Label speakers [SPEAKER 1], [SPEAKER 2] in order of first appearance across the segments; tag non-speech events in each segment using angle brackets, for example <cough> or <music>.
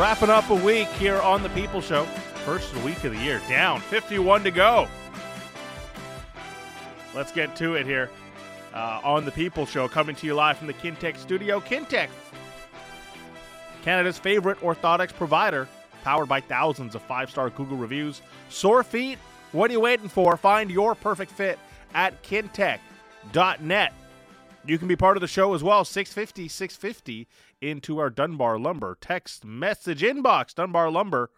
[SPEAKER 1] Wrapping up a week here on the People Show. First week of the year, down 51 to go. Let's get to it here uh, on the People Show, coming to you live from the Kintec studio. Kintec, Canada's favorite orthotics provider, powered by thousands of five star Google reviews. Sore feet? What are you waiting for? Find your perfect fit at kintec.net. You can be part of the show as well. 650 650 into our Dunbar Lumber text message inbox. Dunbar Lumber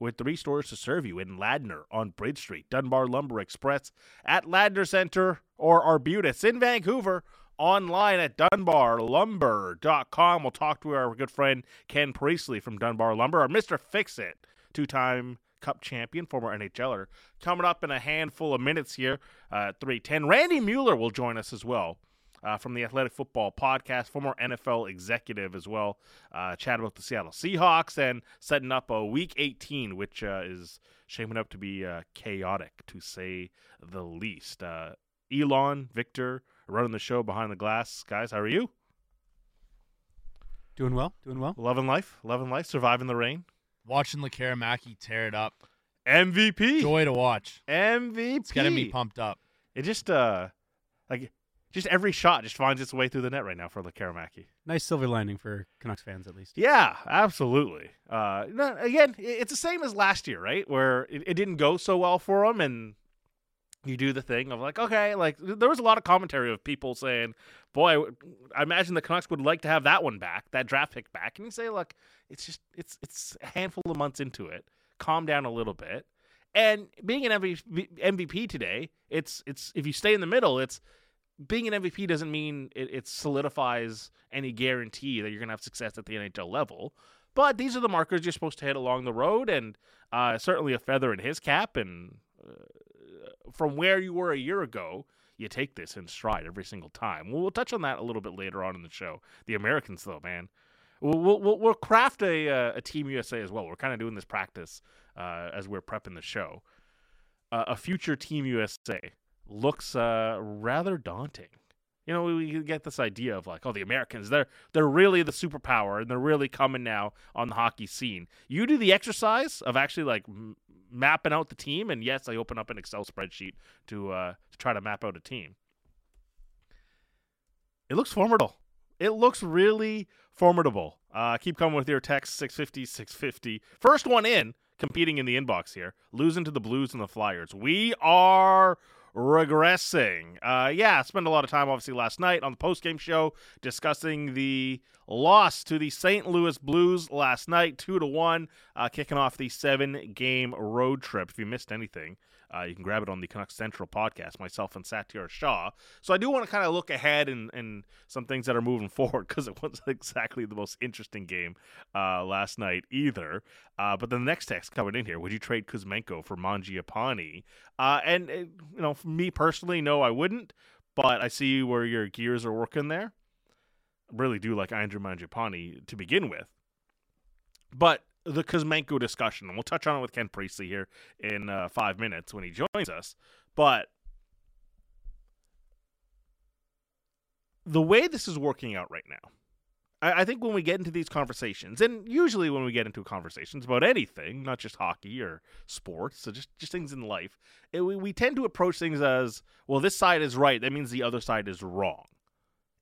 [SPEAKER 1] with three stores to serve you in Ladner on Bridge Street, Dunbar Lumber Express at Ladner Center or Arbutus in Vancouver. Online at dunbarlumber.com. We'll talk to our good friend Ken Priestlay from Dunbar Lumber, our Mr. Fix It, two time Cup champion, former NHLer. Coming up in a handful of minutes here uh, 310. Randy Mueller will join us as well uh, from the Athletic Football Podcast, former NFL executive as well. Uh, chat about the Seattle Seahawks and setting up a Week 18, which uh, is shaping up to be uh, chaotic, to say the least. Uh, Elon, Victor, running the show behind the glass. Guys, how are you?
[SPEAKER 2] Doing well, doing well.
[SPEAKER 1] Loving life, loving life, surviving the rain.
[SPEAKER 3] Watching Lekkerimaki tear it up.
[SPEAKER 1] MVP.
[SPEAKER 3] Joy to watch.
[SPEAKER 1] MVP.
[SPEAKER 3] It's gonna be pumped up.
[SPEAKER 1] It just uh like just every shot just finds its way through the net right now for Lekkerimaki.
[SPEAKER 2] Nice silver lining for Canucks fans, at least.
[SPEAKER 1] Yeah, absolutely. Uh, no, again, it's the same as last year, right? Where it, it didn't go so well for him, and you do the thing of like, okay, like there was a lot of commentary of people saying, "Boy, I imagine the Canucks would like to have that one back, that draft pick back." And you say, "Look, it's just it's it's a handful of months into it. Calm down a little bit." And being an MVP today, it's it's if you stay in the middle, it's being an MVP doesn't mean it, it solidifies any guarantee that you're going to have success at the NHL level. But these are the markers you're supposed to hit along the road, and uh, certainly a feather in his cap. And uh, from where you were a year ago, you take this in stride every single time. We'll, we'll, touch on that a little bit later on in the show. The Americans, though, man, we'll we'll, we'll craft a uh, a Team USA as well. We're kind of doing this practice uh, as we're prepping the show. Uh, a future Team USA looks uh, rather daunting. You know, we get this idea of like, oh, the Americans, they're they're really the superpower and they're really coming now on the hockey scene. You do the exercise of actually like m- mapping out the team, and yes, I open up an Excel spreadsheet to uh, to try to map out a team. It looks formidable. It looks really formidable. Uh, keep coming with your text 650 650. First one in, competing in the inbox here, losing to the Blues and the Flyers. We are regressing. Uh, yeah, spent a lot of time obviously last night on the post game show discussing the loss to the St. Louis Blues last night, two to one, uh, kicking off the seven game road trip. If you missed anything, uh, you can grab it on the Canucks Central podcast, myself and Satiar Shah. So I do want to kind of look ahead and, and some things that are moving <laughs> forward because it wasn't exactly the most interesting game uh, last night either. Uh, but the next text coming in here, would you trade Kuzmenko for Mangiapane? Uh, and, uh, you know, for me personally, no, I wouldn't. But I see where your gears are working there. Really do like Andrew Mangiapane to begin with. But the Kuzmenko discussion, and we'll touch on it with Ken Priestlay here in uh, five minutes when he joins us. But the way this is working out right now, I, I, think when we get into these conversations, and usually when we get into conversations about anything, not just hockey or sports, so just just things in life, it, we, we tend to approach things as, well, this side is right, that means the other side is wrong,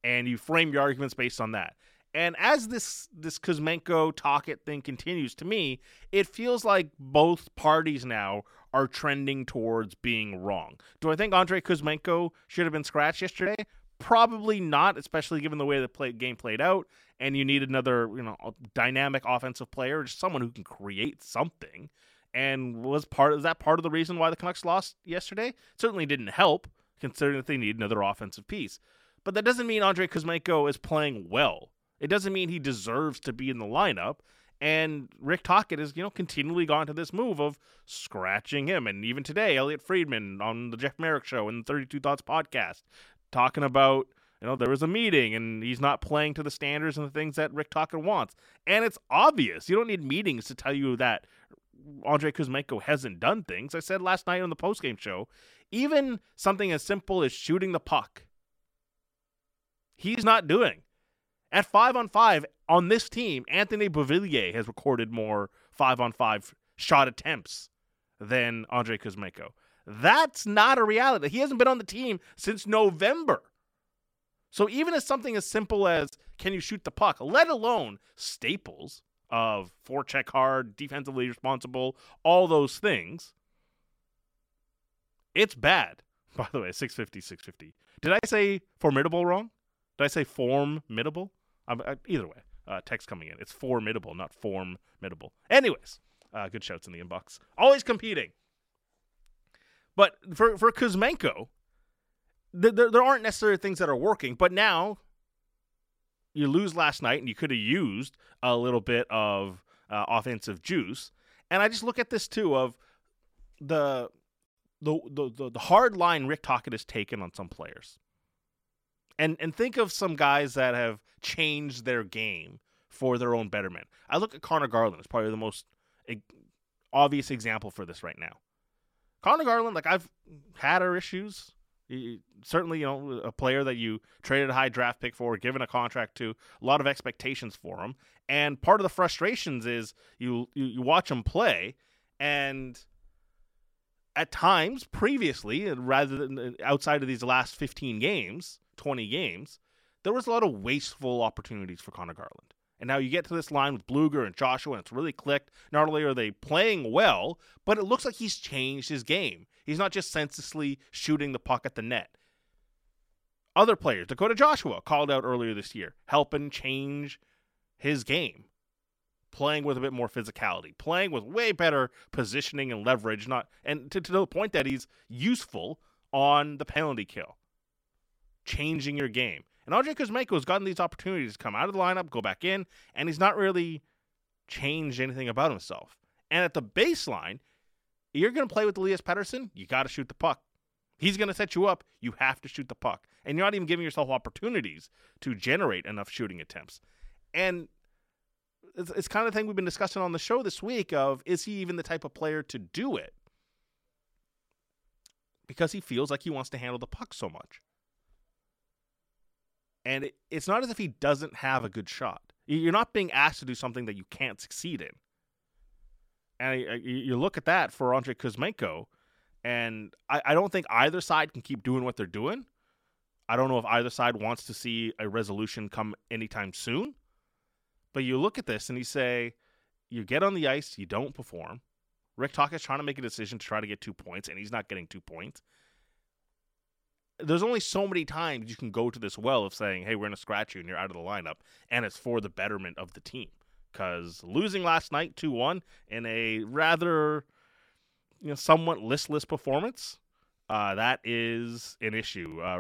[SPEAKER 1] and you frame your arguments based on that. And as this this Kuzmenko Tocchet thing continues, to me, it feels like both parties now are trending towards being wrong. Do I think Andrei Kuzmenko should have been scratched yesterday? Probably not, especially given the way the play, game played out. And you need another, you know, dynamic offensive player, just someone who can create something. And was part of that part of the reason why the Canucks lost yesterday? Certainly didn't help, considering that they need another offensive piece. But that doesn't mean Andrei Kuzmenko is playing well. It doesn't mean he deserves to be in the lineup. And Rick Tocchet has, you know, continually gone to this move of scratching him. And even today, Elliotte Friedman on the Jeff Marek show and the 32 Thoughts podcast talking about, you know, there was a meeting and he's not playing to the standards and the things that Rick Tocchet wants. And it's obvious. You don't need meetings to tell you that Andrei Kuzmenko hasn't done things. I said last night on the postgame show, even something as simple as shooting the puck, he's not doing. At five on five on this team, Anthony Beauvillier has recorded more five on five shot attempts than Andrei Kuzmenko. That's not a reality. He hasn't been on the team since November. So even as something as simple as can you shoot the puck, let alone staples of forecheck hard, defensively responsible, all those things, it's bad. By the way, 650, 650. Did I say formidable wrong? Did I say formidable? I'm, I, either way, uh, text coming in. It's formidable, not formidable. Anyways, uh, good shouts in the inbox. Always competing. But for for Kuzmenko, th- there there aren't necessarily things that are working. But now you lose last night, and you could have used a little bit of uh, offensive juice. And I just look at this too of the the the the, the hard line Rick Tocchet has taken on some players. And and think of some guys that have changed their game for their own betterment. I look at Conor Garland as probably the most obvious example for this right now. Conor Garland, like I've had our issues. He, certainly, you know, a player that you traded a high draft pick for, given a contract to, a lot of expectations for him. And part of the frustrations is you you, you watch him play, and at times previously, rather than uh, outside of these last 15 games, 20 games, there was a lot of wasteful opportunities for Conor Garland. And now you get to this line with Blueger and Joshua, and it's really clicked. Not only are they playing well, but it looks like he's changed his game. He's not just senselessly shooting the puck at the net. Other players, Dakota Joshua called out earlier this year, helping change his game. Playing with a bit more physicality, playing with way better positioning and leverage, not and to, to the point that he's useful on the penalty kill. Changing your game. And Andrei Kuzmenko has gotten these opportunities to come out of the lineup, go back in, and he's not really changed anything about himself. And at the baseline, you're going to play with Elias Pettersson, you got to shoot the puck. He's going to set you up. You have to shoot the puck. And you're not even giving yourself opportunities to generate enough shooting attempts. And it's, it's kind of the thing we've been discussing on the show this week of is he even the type of player to do it? Because he feels like he wants to handle the puck so much. And it, it's not as if he doesn't have a good shot. You're not being asked to do something that you can't succeed in. And you look at that for Andrei Kuzmenko, and I, I don't think either side can keep doing what they're doing. I don't know if either side wants to see a resolution come anytime soon. But you look at this and you say, you get on the ice, you don't perform. Rick Talk is trying to make a decision to try to get two points, and he's not getting two points there's only so many times you can go to this well of saying, "Hey, we're going to scratch you and you're out of the lineup," and it's for the betterment of the team. Because losing last night two one in a rather, you know, somewhat listless performance, uh, that is an issue. Uh,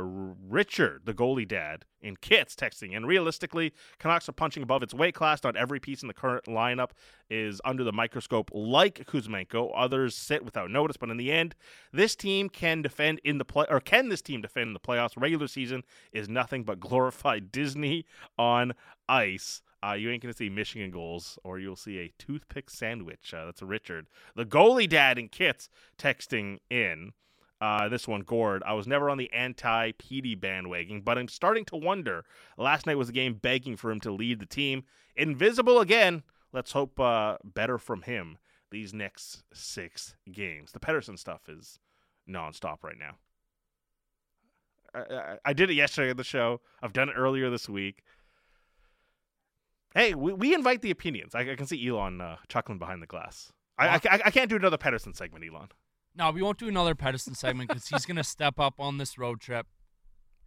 [SPEAKER 1] Richard, the goalie dad, in kits texting, and realistically, Canucks are punching above its weight class. Not every piece in the current lineup is under the microscope like Kuzmenko. Others sit without notice, but in the end, this team can defend in the play, or can this team defend in the playoffs? Regular season is nothing but <laughs> glorified Disney on ice. Uh, you ain't gonna see Michigan goals, or you'll see a toothpick sandwich. Uh, that's Richard, the goalie dad in kits, texting in. Uh, this one, Gord. I was never on the anti PD bandwagon, but I'm starting to wonder. Last night was a game begging for him to lead the team. Invisible again. Let's hope uh, better from him these next six games. The Pettersson stuff is nonstop right now. I, I, I did it yesterday on the show. I've done it earlier this week. Hey, we, we invite the opinions. I, I can see Elon uh, chuckling behind the glass. I, I, I can't do another Pettersson segment, Elon.
[SPEAKER 3] No, we won't do another Pettersson segment because he's going to step up on this road trip,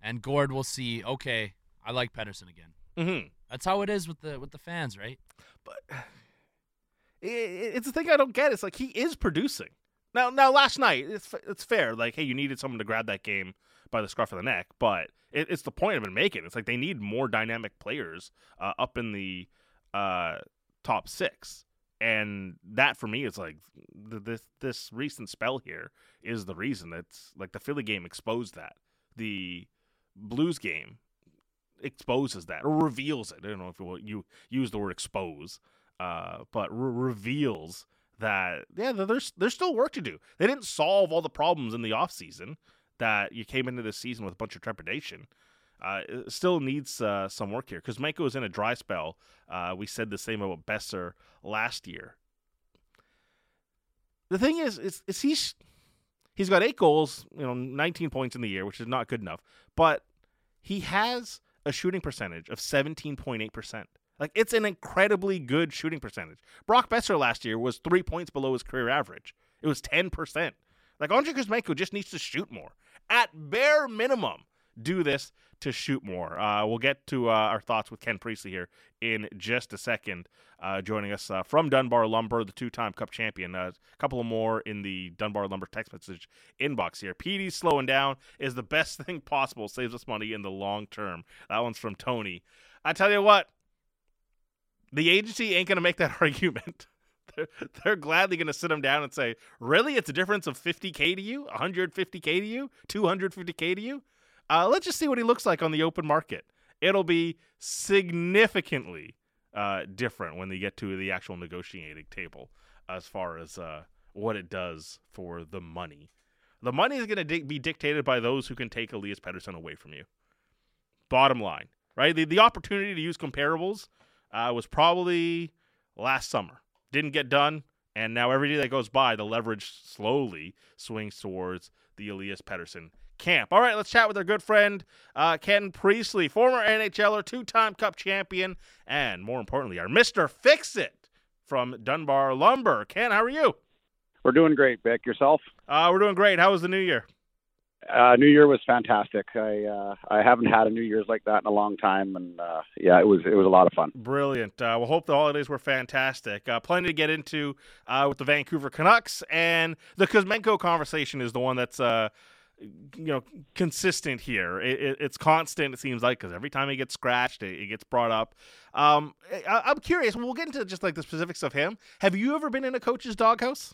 [SPEAKER 3] and Gord will see. Okay, I like Pettersson again.
[SPEAKER 1] Mm-hmm.
[SPEAKER 3] That's how it is with the with the fans, right?
[SPEAKER 1] But <sighs> it, it's the thing I don't get. It's like he is producing now. Now, last night, it's it's fair. Like, hey, you needed someone to grab that game by the scruff of the neck, but it, it's the point I've been making. It's like they need more dynamic players uh, up in the uh, top six and that for me is like this this recent spell here is the reason that's like the Philly game exposed that the Blues game exposes that or reveals it. I don't know if you use the word expose, uh, but re- reveals that yeah, there's there's still work to do. They didn't solve all the problems in the off season that you came into this season with a bunch of trepidation. Uh, still needs uh, some work here. Kuzmenko is in a dry spell. Uh, we said the same about Boeser last year. The thing is, is, is he's he's got eight goals, you know, 19 points in the year, which is not good enough. But he has a shooting percentage of 17.8%. Like it's an incredibly good shooting percentage. Brock Boeser last year was three points below his career average. It was 10%. Like Andrei Kuzmenko just needs to shoot more. At bare minimum, do this to shoot more. Uh, we'll get to uh, our thoughts with Ken Priestlay here in just a second. Uh, joining us uh, from Dunbar Lumber, the two-time Cup champion. Uh, a couple of more in the Dunbar Lumber text message inbox here. PD slowing down is the best <laughs> thing possible. Saves us money in the long term. That one's from Tony. I tell you what, the agency ain't going to make that <laughs> argument. they're, they're gladly going to sit him down and say, "Really, it's a difference of 50k to you, 150k to you, 250k to you." Uh, let's just see what he looks like on the open market. It'll be significantly uh, different when they get to the actual negotiating table as far as uh, what it does for the money. The money is going to di- be dictated by those who can take Elias Pettersson away from you. Bottom line, right? The, the opportunity to use comparables uh, was probably last summer. Didn't get done. And now every day that goes by, the leverage slowly swings towards the Elias Pettersson camp. All right, let's chat with our good friend uh, Ken Priestlay, former NHLer, two-time Cup champion, and more importantly, our Mister Fix It from Dunbar Lumber. Ken, how are you?
[SPEAKER 4] We're doing great, Bik. Yourself?
[SPEAKER 1] Uh, we're doing great. How was the New Year?
[SPEAKER 4] Uh, New Year was fantastic. I uh, I haven't had a New Year's like that in a long time, and uh, yeah, it was it was a lot of fun.
[SPEAKER 1] Brilliant. Uh, we'll hope the holidays were fantastic. Uh, plenty to get into uh, with the Vancouver Canucks, and the Kuzmenko conversation is the one that's uh, you know consistent here. It, it, it's constant. It seems like because every time he gets scratched, it, it gets brought up. Um, I, am curious. We'll get into just like the specifics of him. Have you ever been in a coach's doghouse?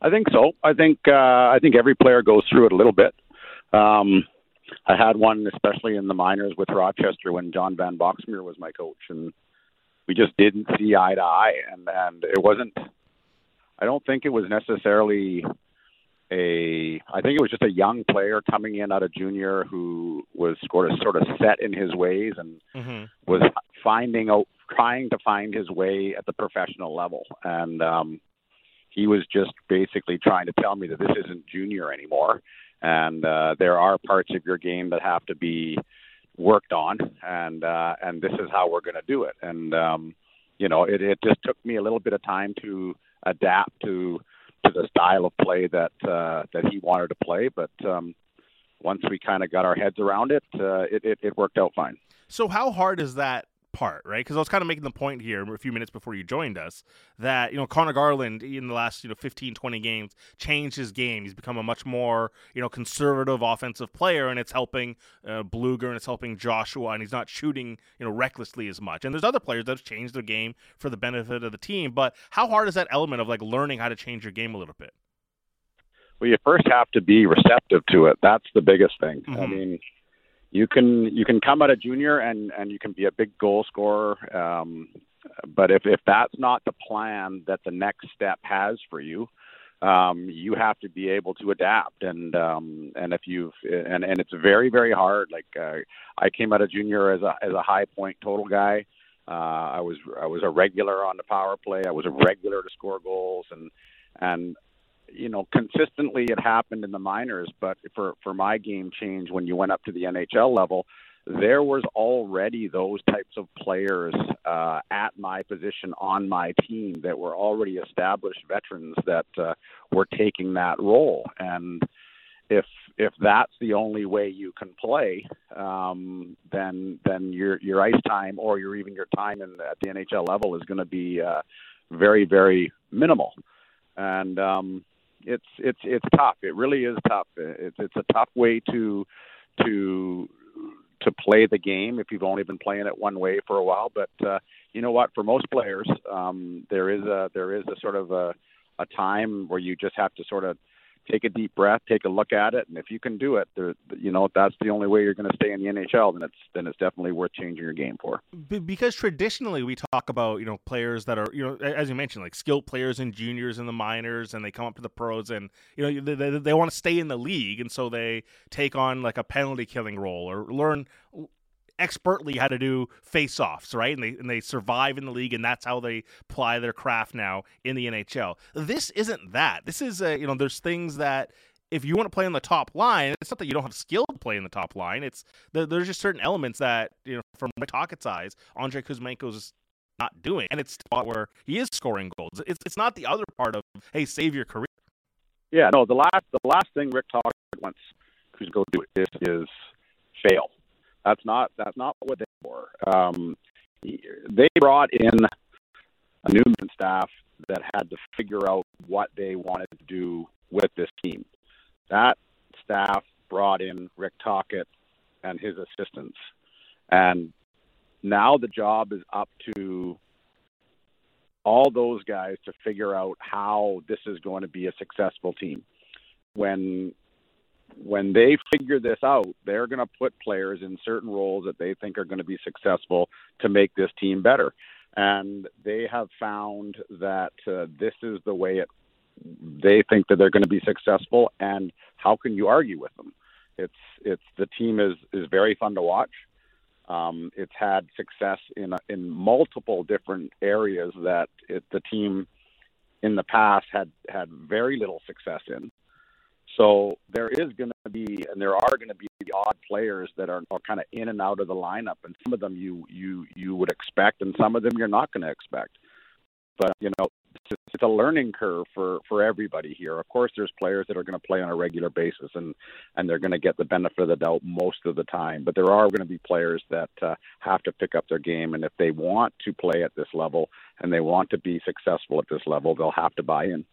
[SPEAKER 4] I think so. I think uh, I think every player goes through it a little bit. Um, I had one, especially in the minors with Rochester, when John Van Boxmeer was my coach, and we just didn't see eye to eye, and and it wasn't. I don't think it was necessarily a. I think it was just a young player coming in out of junior who was sort of sort of set in his ways and mm-hmm. was finding out, trying to find his way at the professional level, and um, he was just basically trying to tell me that this isn't junior anymore, and uh, there are parts of your game that have to be worked on, and uh, and this is how we're going to do it. And um, you know, it, it just took me a little bit of time to adapt to to the style of play that uh, that he wanted to play, but um, once we kind of got our heads around it, uh, it, it, it worked out fine.
[SPEAKER 1] So, how hard is that part, right? Because I was kind of making the point here a few minutes before you joined us that, you know, Conor Garland in the last, you know, 15, 20 games changed his game. He's become a much more, you know, conservative offensive player, and it's helping uh, Blueger and it's helping Joshua, and he's not shooting, you know, recklessly as much. And there's other players that have changed their game for the benefit of the team. But how hard is that element of like learning how to change your game a little bit?
[SPEAKER 4] Well, you first have to be receptive to it. That's the biggest thing. Mm-hmm. I mean, you can you can come at a junior and and you can be a big goal scorer um, but if if that's not the plan that the next step has for you um, you have to be able to adapt. And um, and if you've and and it's very very hard. Like uh, I came out of junior as a as a high point total guy. Uh, I was I was a regular on the power play. I was a regular to score goals. And and you know, consistently it happened in the minors, but for for my game change when you went up to the NHL level, there was already those types of players uh, at my position on my team that were already established veterans that uh, were taking that role, and if if that's the only way you can play, um, then then your your ice time or your even your time in at the NHL level is going to be uh, very very minimal, and um, it's it's it's tough. It really is tough. It's it's a tough way to to to play the game if you've only been playing it one way for a while. But uh, you know what? For most players, um, there is a there is a sort of a a time where you just have to sort of take a deep breath, take a look at it, and if you can do it, you know that's the only way you're going to stay in the NHL. Then it's then it's definitely worth changing your game for.
[SPEAKER 1] Because traditionally we talk about you know players that are you know as you mentioned like skilled players and juniors and the minors, and they come up to the pros, and you know they, they, they want to stay in the league, and so they take on like a penalty killing role or learn expertly how to do face-offs, right? And they and they survive in the league, and that's how they apply their craft now in the NHL. This isn't that. This is a, you know, there's things that if you want to play on the top line, it's not that you don't have skill to play in the top line. It's there's just certain elements that you know from Tocchet's eyes, Andrei Kuzmenko's not doing, and it's spot where he is scoring goals. It's it's not the other part of hey, save your career.
[SPEAKER 4] Yeah, no. The last the last thing Rick Tocchet wants Kuzmenko to do is, is fail that's not that's not what they were. Um, they brought in a new staff that had to figure out what they wanted to do with this team. That staff brought in Rick Tocchet and his assistants, and now the job is up to all those guys to figure out how this is going to be a successful team. When when they figure this out, they're going to put players in certain roles that they think are going to be successful to make this team better. And they have found that uh, this is the way it. They think that they're going to be successful, and how can you argue with them? It's it's the team is is very fun to watch. Um, it's had success in in multiple different areas that it, the team in the past had had very little success in. So there is going to be, and there are going to be the odd players that are, are kind of in and out of the lineup, and some of them you you you would expect, and some of them you're not going to expect. But you know, it's, it's a learning curve for for everybody here. Of course, there's players that are going to play on a regular basis, and and they're going to get the benefit of the doubt most of the time. But there are going to be players that uh, have to pick up their game, and if they want to play at this level and they want to be successful at this level, they'll have to buy in.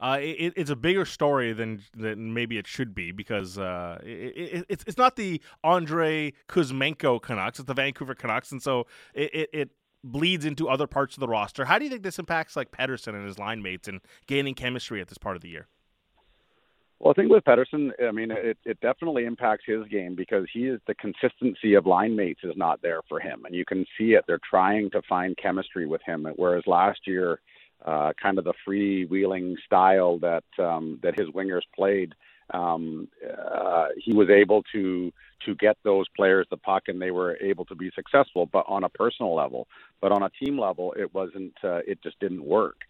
[SPEAKER 1] Uh, it, it's a bigger story than than maybe it should be because uh, it, it, it's it's not the Andrei Kuzmenko Canucks, it's the Vancouver Canucks, and so it, it bleeds into other parts of the roster. How do you think this impacts like Pettersson and his line mates and gaining chemistry at this part of the year?
[SPEAKER 4] Well, I think with Pettersson, I mean, it, it definitely impacts his game because he is the consistency of line mates is not there for him, and you can see it. They're trying to find chemistry with him, whereas last year uh, kind of the freewheeling style that um, that his wingers played. Um, uh, he was able to to get those players the puck, and they were able to be successful. But on a personal level, but on a team level, it wasn't. Uh, it just didn't work.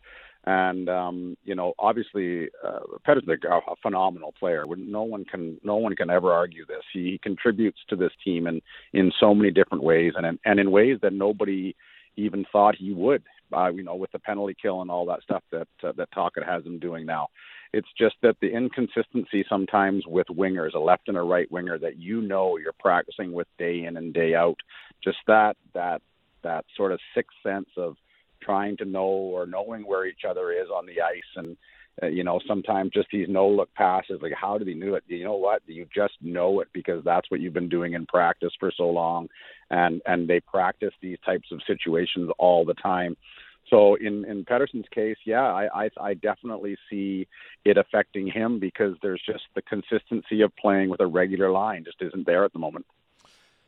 [SPEAKER 4] And um, you know, obviously, uh, Pettersson a phenomenal player. No one can no one can ever argue this. He, contributes to this team in in so many different ways, and in, and in ways that nobody even thought he would uh, you know, with the penalty kill and all that stuff that uh, that Tocchet has him doing now. It's just that the inconsistency sometimes with wingers, a left and a right winger that you know you're practicing with day in and day out, just that that that sort of sixth sense of trying to know or knowing where each other is on the ice and uh, you know sometimes just these no look passes like how did he knew it you know what you just know it because that's what you've been doing in practice for so long and and they practice these types of situations all the time so in in Pettersson's case, yeah, I, I I definitely see it affecting him because there's just the consistency of playing with a regular line just isn't there at the moment.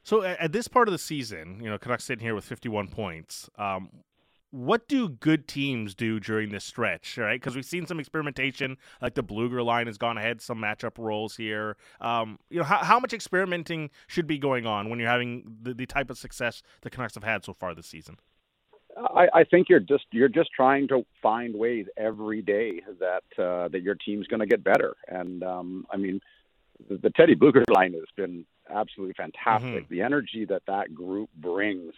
[SPEAKER 1] So at this part of the season, you know, Canucks sitting here with 51 points. Um, what do good teams do during this stretch, right? Because we've seen some experimentation, like the Blueger line has gone ahead, some matchup roles here. Um, you know, how, how much experimenting should be going on when you're having the, the type of success the Canucks have had so far this season?
[SPEAKER 4] I, I think you're just you're just trying to find ways every day that uh, that your team's going to get better. And um, I mean, the, the Teddy Blueger line has been absolutely fantastic. Mm-hmm. The energy that that group brings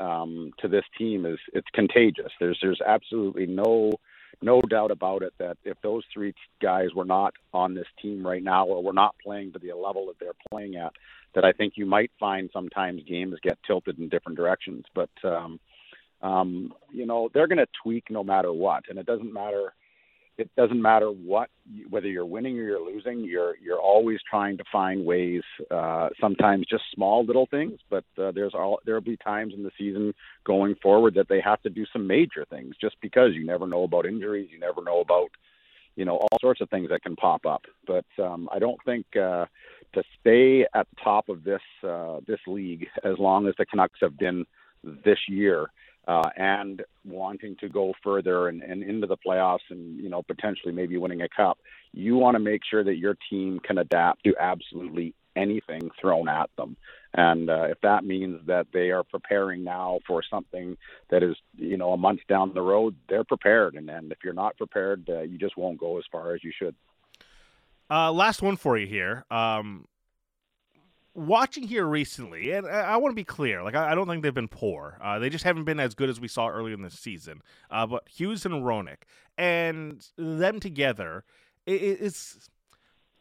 [SPEAKER 4] um, to this team is it's contagious. There's there's absolutely no no doubt about it that if those three guys were not on this team right now or were not playing to the level that they're playing at, that I think you might find sometimes games get tilted in different directions. But um, um, you know they're going to tweak no matter what, and it doesn't matter. It doesn't matter what whether you're winning or you're losing. You're you're always trying to find ways. Uh, sometimes just small little things, but uh, there's all there'll be times in the season going forward that they have to do some major things, just because you never know about injuries. You never know about you know, all sorts of things that can pop up. But um, I don't think uh, to stay at the top of this uh, this league as long as the Canucks have been this year. Uh, and wanting to go further and, and into the playoffs and you know potentially maybe winning a cup, you want to make sure that your team can adapt to absolutely anything thrown at them. And uh, if that means that they are preparing now for something that is, you know, a month down the road, they're prepared. And, and if you're not prepared, uh, you just won't go as far as you should.
[SPEAKER 1] Uh, last one for you here. Um, watching here recently, and I, I want to be clear, like I, I, don't think they've been poor. Uh, they just haven't been as good as we saw earlier in the season. Uh, but Hughes and Hronek and them together, it, it's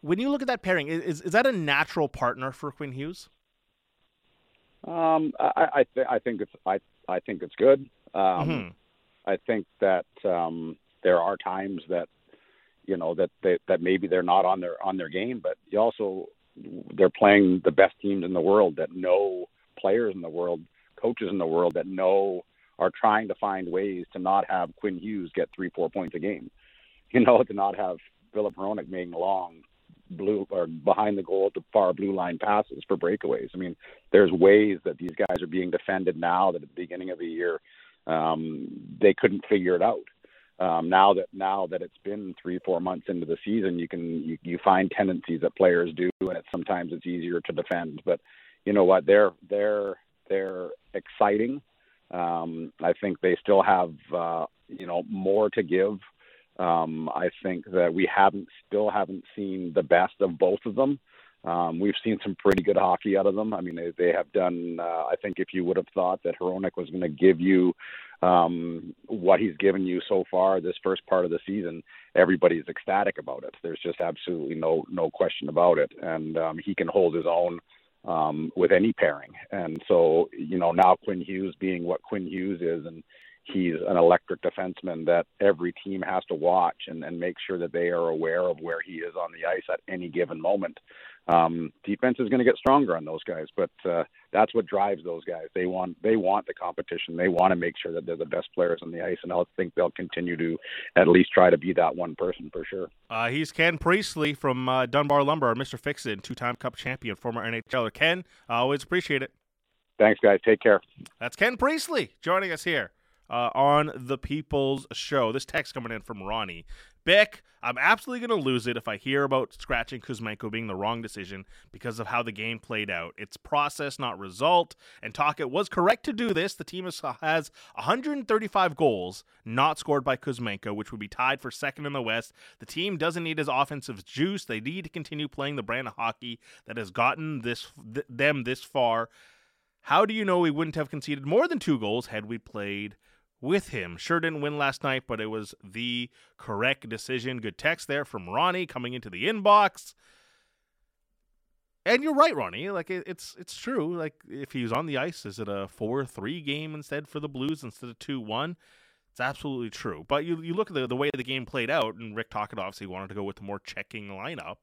[SPEAKER 1] when you look at that pairing, is is that a natural partner for Quinn Hughes?
[SPEAKER 4] Um, I I, th- I think it's I I think it's good. Um, mm-hmm. I think that um, there are times that you know that they, that maybe they're not on their on their game, but you also they're playing the best teams in the world that know players in the world, coaches in the world that know are trying to find ways to not have Quinn Hughes get three four points a game, <laughs> you know, to not have Filip Hronek making long blue or behind the goal to far blue line passes for breakaways. I mean, there's ways that these guys are being defended now that at the beginning of the year um, they couldn't figure it out. Um, now that now that it's been three four months into the season, you can you, you find tendencies that players do, and it's sometimes it's easier to defend. But you know what? They're they're they're exciting. Um, I think they still have uh, you know more to give um, I think that we haven't still haven't seen the best of both of them. Um, we've seen some pretty good hockey out of them. I mean, they, they have done. Uh, I think if you would have thought that Hronek was going to give you um, what he's given you so far this first part of the season, everybody's ecstatic about it. There's just absolutely no no question about it, and um, he can hold his own um, with any pairing. And so, you know, now Quinn Hughes being what Quinn Hughes is, and he's an electric defenseman that every team has to watch and, and make sure that they are aware of where he is on the ice at any given moment. Um, defense is going to get stronger on those guys, but uh, that's what drives those guys. They want they want the competition. They want to make sure that they're the best players on the ice, and I think they'll continue to at least try to be that one person for sure.
[SPEAKER 1] Uh, he's Ken Priestlay from uh, Dunbar Lumber, Mr. Fixit, two-time Cup champion, former NHLer. Ken, I always appreciate it.
[SPEAKER 4] Thanks, guys. Take care.
[SPEAKER 1] That's Ken Priestlay joining us here uh, on the People's Show. This text coming in from Ronnie. Bik, I'm absolutely going to lose it if I hear about scratching Kuzmenko being the wrong decision because of how the game played out. It's process, not result. And Tocchet was correct to do this. The team has 135 goals not scored by Kuzmenko, which would be tied for second in the West. The team doesn't need his offensive juice. They need to continue playing the brand of hockey that has gotten this th- them this far. How do you know we wouldn't have conceded more than two goals had we played with him. Sure didn't win last night, but it was the correct decision. Good text there from Ronnie coming into the inbox. And you're right, Ronnie. Like it, it's it's true. Like if he was on the ice, is it a four three game instead for the Blues instead of two one? It's absolutely true. But you you look at the the way the game played out, and Rick Tocchet obviously wanted to go with the more checking lineup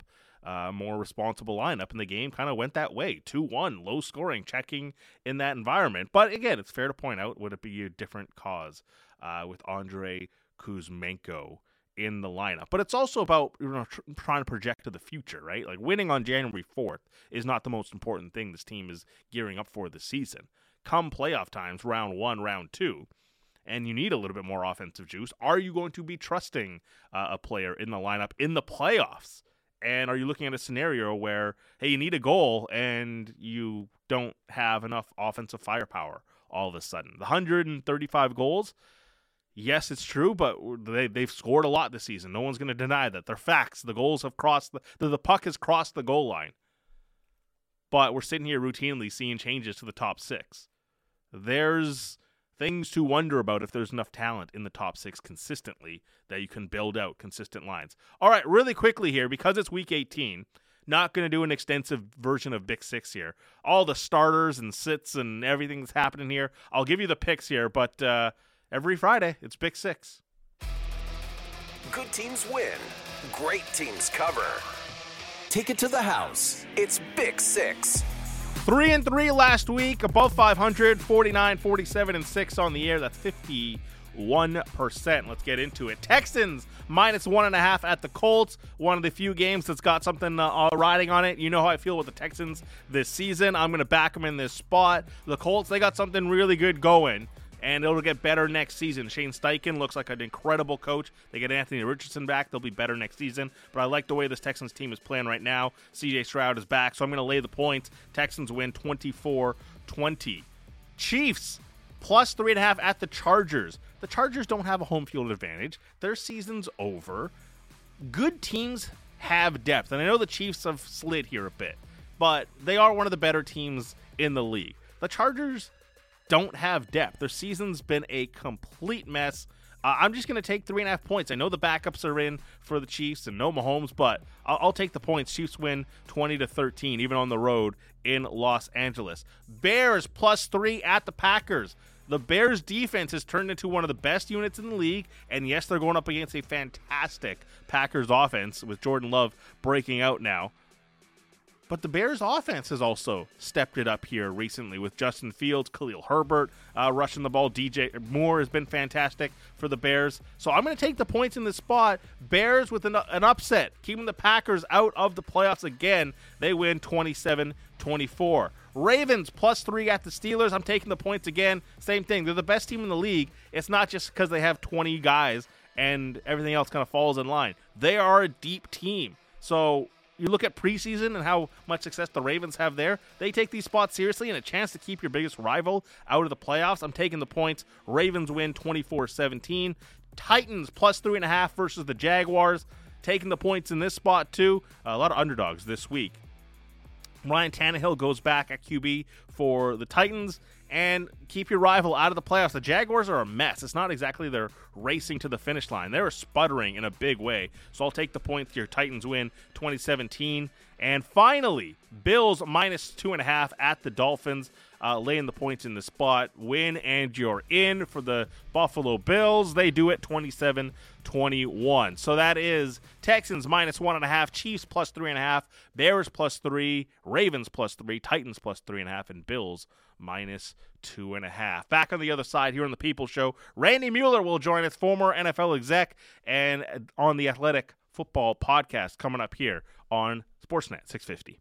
[SPEAKER 1] uh, more responsible lineup, and the game kind of went that way 2 1, low scoring, checking in that environment. But again, it's fair to point out would it be a different cause uh, with Andrei Kuzmenko in the lineup? But it's also about you know, tr- trying to project to the future, right? Like winning on January 4th is not the most important thing this team is gearing up for this season. Come playoff times, round one, round two, and you need a little bit more offensive juice. Are you going to be trusting uh, a player in the lineup in the playoffs and are you looking at a scenario where, hey, you need a goal and you don't have enough offensive firepower all of a sudden? The 135 goals, yes, it's true, but they, they've scored a lot this season. No one's going to deny that. They're facts. The goals have crossed, the, the puck has crossed the goal line. But we're sitting here routinely seeing changes to the top six. There's things to wonder about if there's enough talent in the top six consistently that you can build out consistent lines. All right, really quickly here, because it's week 18, not going to do an extensive version of Bik Six here. All the starters and sits and everything that's happening here. I'll give you the picks here, but uh, every Friday, it's Bik Six.
[SPEAKER 5] Good teams win, great teams cover. Take it to the house. It's Bik Six.
[SPEAKER 1] Three and three last week, above 500, 49, 47, and six on the air. That's 50 1%. Let's get into it. Texans minus one and a half at the Colts. One of the few games that's got something uh, riding on it. You know how I feel with the Texans this season. I'm going to back them in this spot. The Colts, they got something really good going and it'll get better next season. Shane Steichen looks like an incredible coach. They get Anthony Richardson back; they'll be better next season. But I like the way this Texans team is playing right now. C.J. Stroud is back, so I'm going to lay the points. Texans win 24-20. Chiefs plus three and a half at the Chargers. The Chargers don't have a home field advantage. Their season's over. Good teams have depth, and I know the Chiefs have slid here a bit, but they are one of the better teams in the league. The Chargers don't have depth. Their season's been a complete mess. Uh, I'm just going to take three and a half points. I know the backups are in for the Chiefs and no Mahomes, but I'll, I'll take the points. Chiefs win 20 to 13, even on the road in Los Angeles. Bears plus three at the Packers. The Bears defense has turned into one of the best units in the league, and yes, they're going up against a fantastic Packers offense with Jordan Love breaking out now. But the Bears' offense has also stepped it up here recently with Justin Fields, Khalil Herbert uh, rushing the ball. DJ Moore has been fantastic for the Bears. So I'm going to take the points in this spot. Bears with an, an upset, keeping the Packers out of the playoffs again. They win 27 24. Ravens plus three at the Steelers. I'm taking the points again. Same thing. They're the best team in the league. It's not just because they have 20 guys and everything else kind of falls in line. They are a deep team. So you look at preseason and how much success the Ravens have there. They take these spots seriously and a chance to keep your biggest rival out of the playoffs. I'm taking the points. Ravens win 24 17. Titans plus three and a half versus the Jaguars. Taking the points in this spot, too. A lot of underdogs this week. Ryan Tannehill goes back at QB for the Titans and keep your rival out of the playoffs. The Jaguars are a mess. It's not exactly they're racing to the finish line. They're sputtering in a big way. So I'll take the points. Your Titans win 2017. And finally, Bills minus two and a half at the Dolphins uh, laying the points in the spot. Win and you're in for the Buffalo Bills. They do it 27 21. So that is Texans minus one and a half, Chiefs plus three and a half, Bears plus three, Ravens plus three, Titans plus three and a half, and Bills minus two and a half. Back on the other side here on the People Show, Randy Mueller will join us, former NFL exec, and on the Athletic Football Podcast coming up here on Sportsnet 650.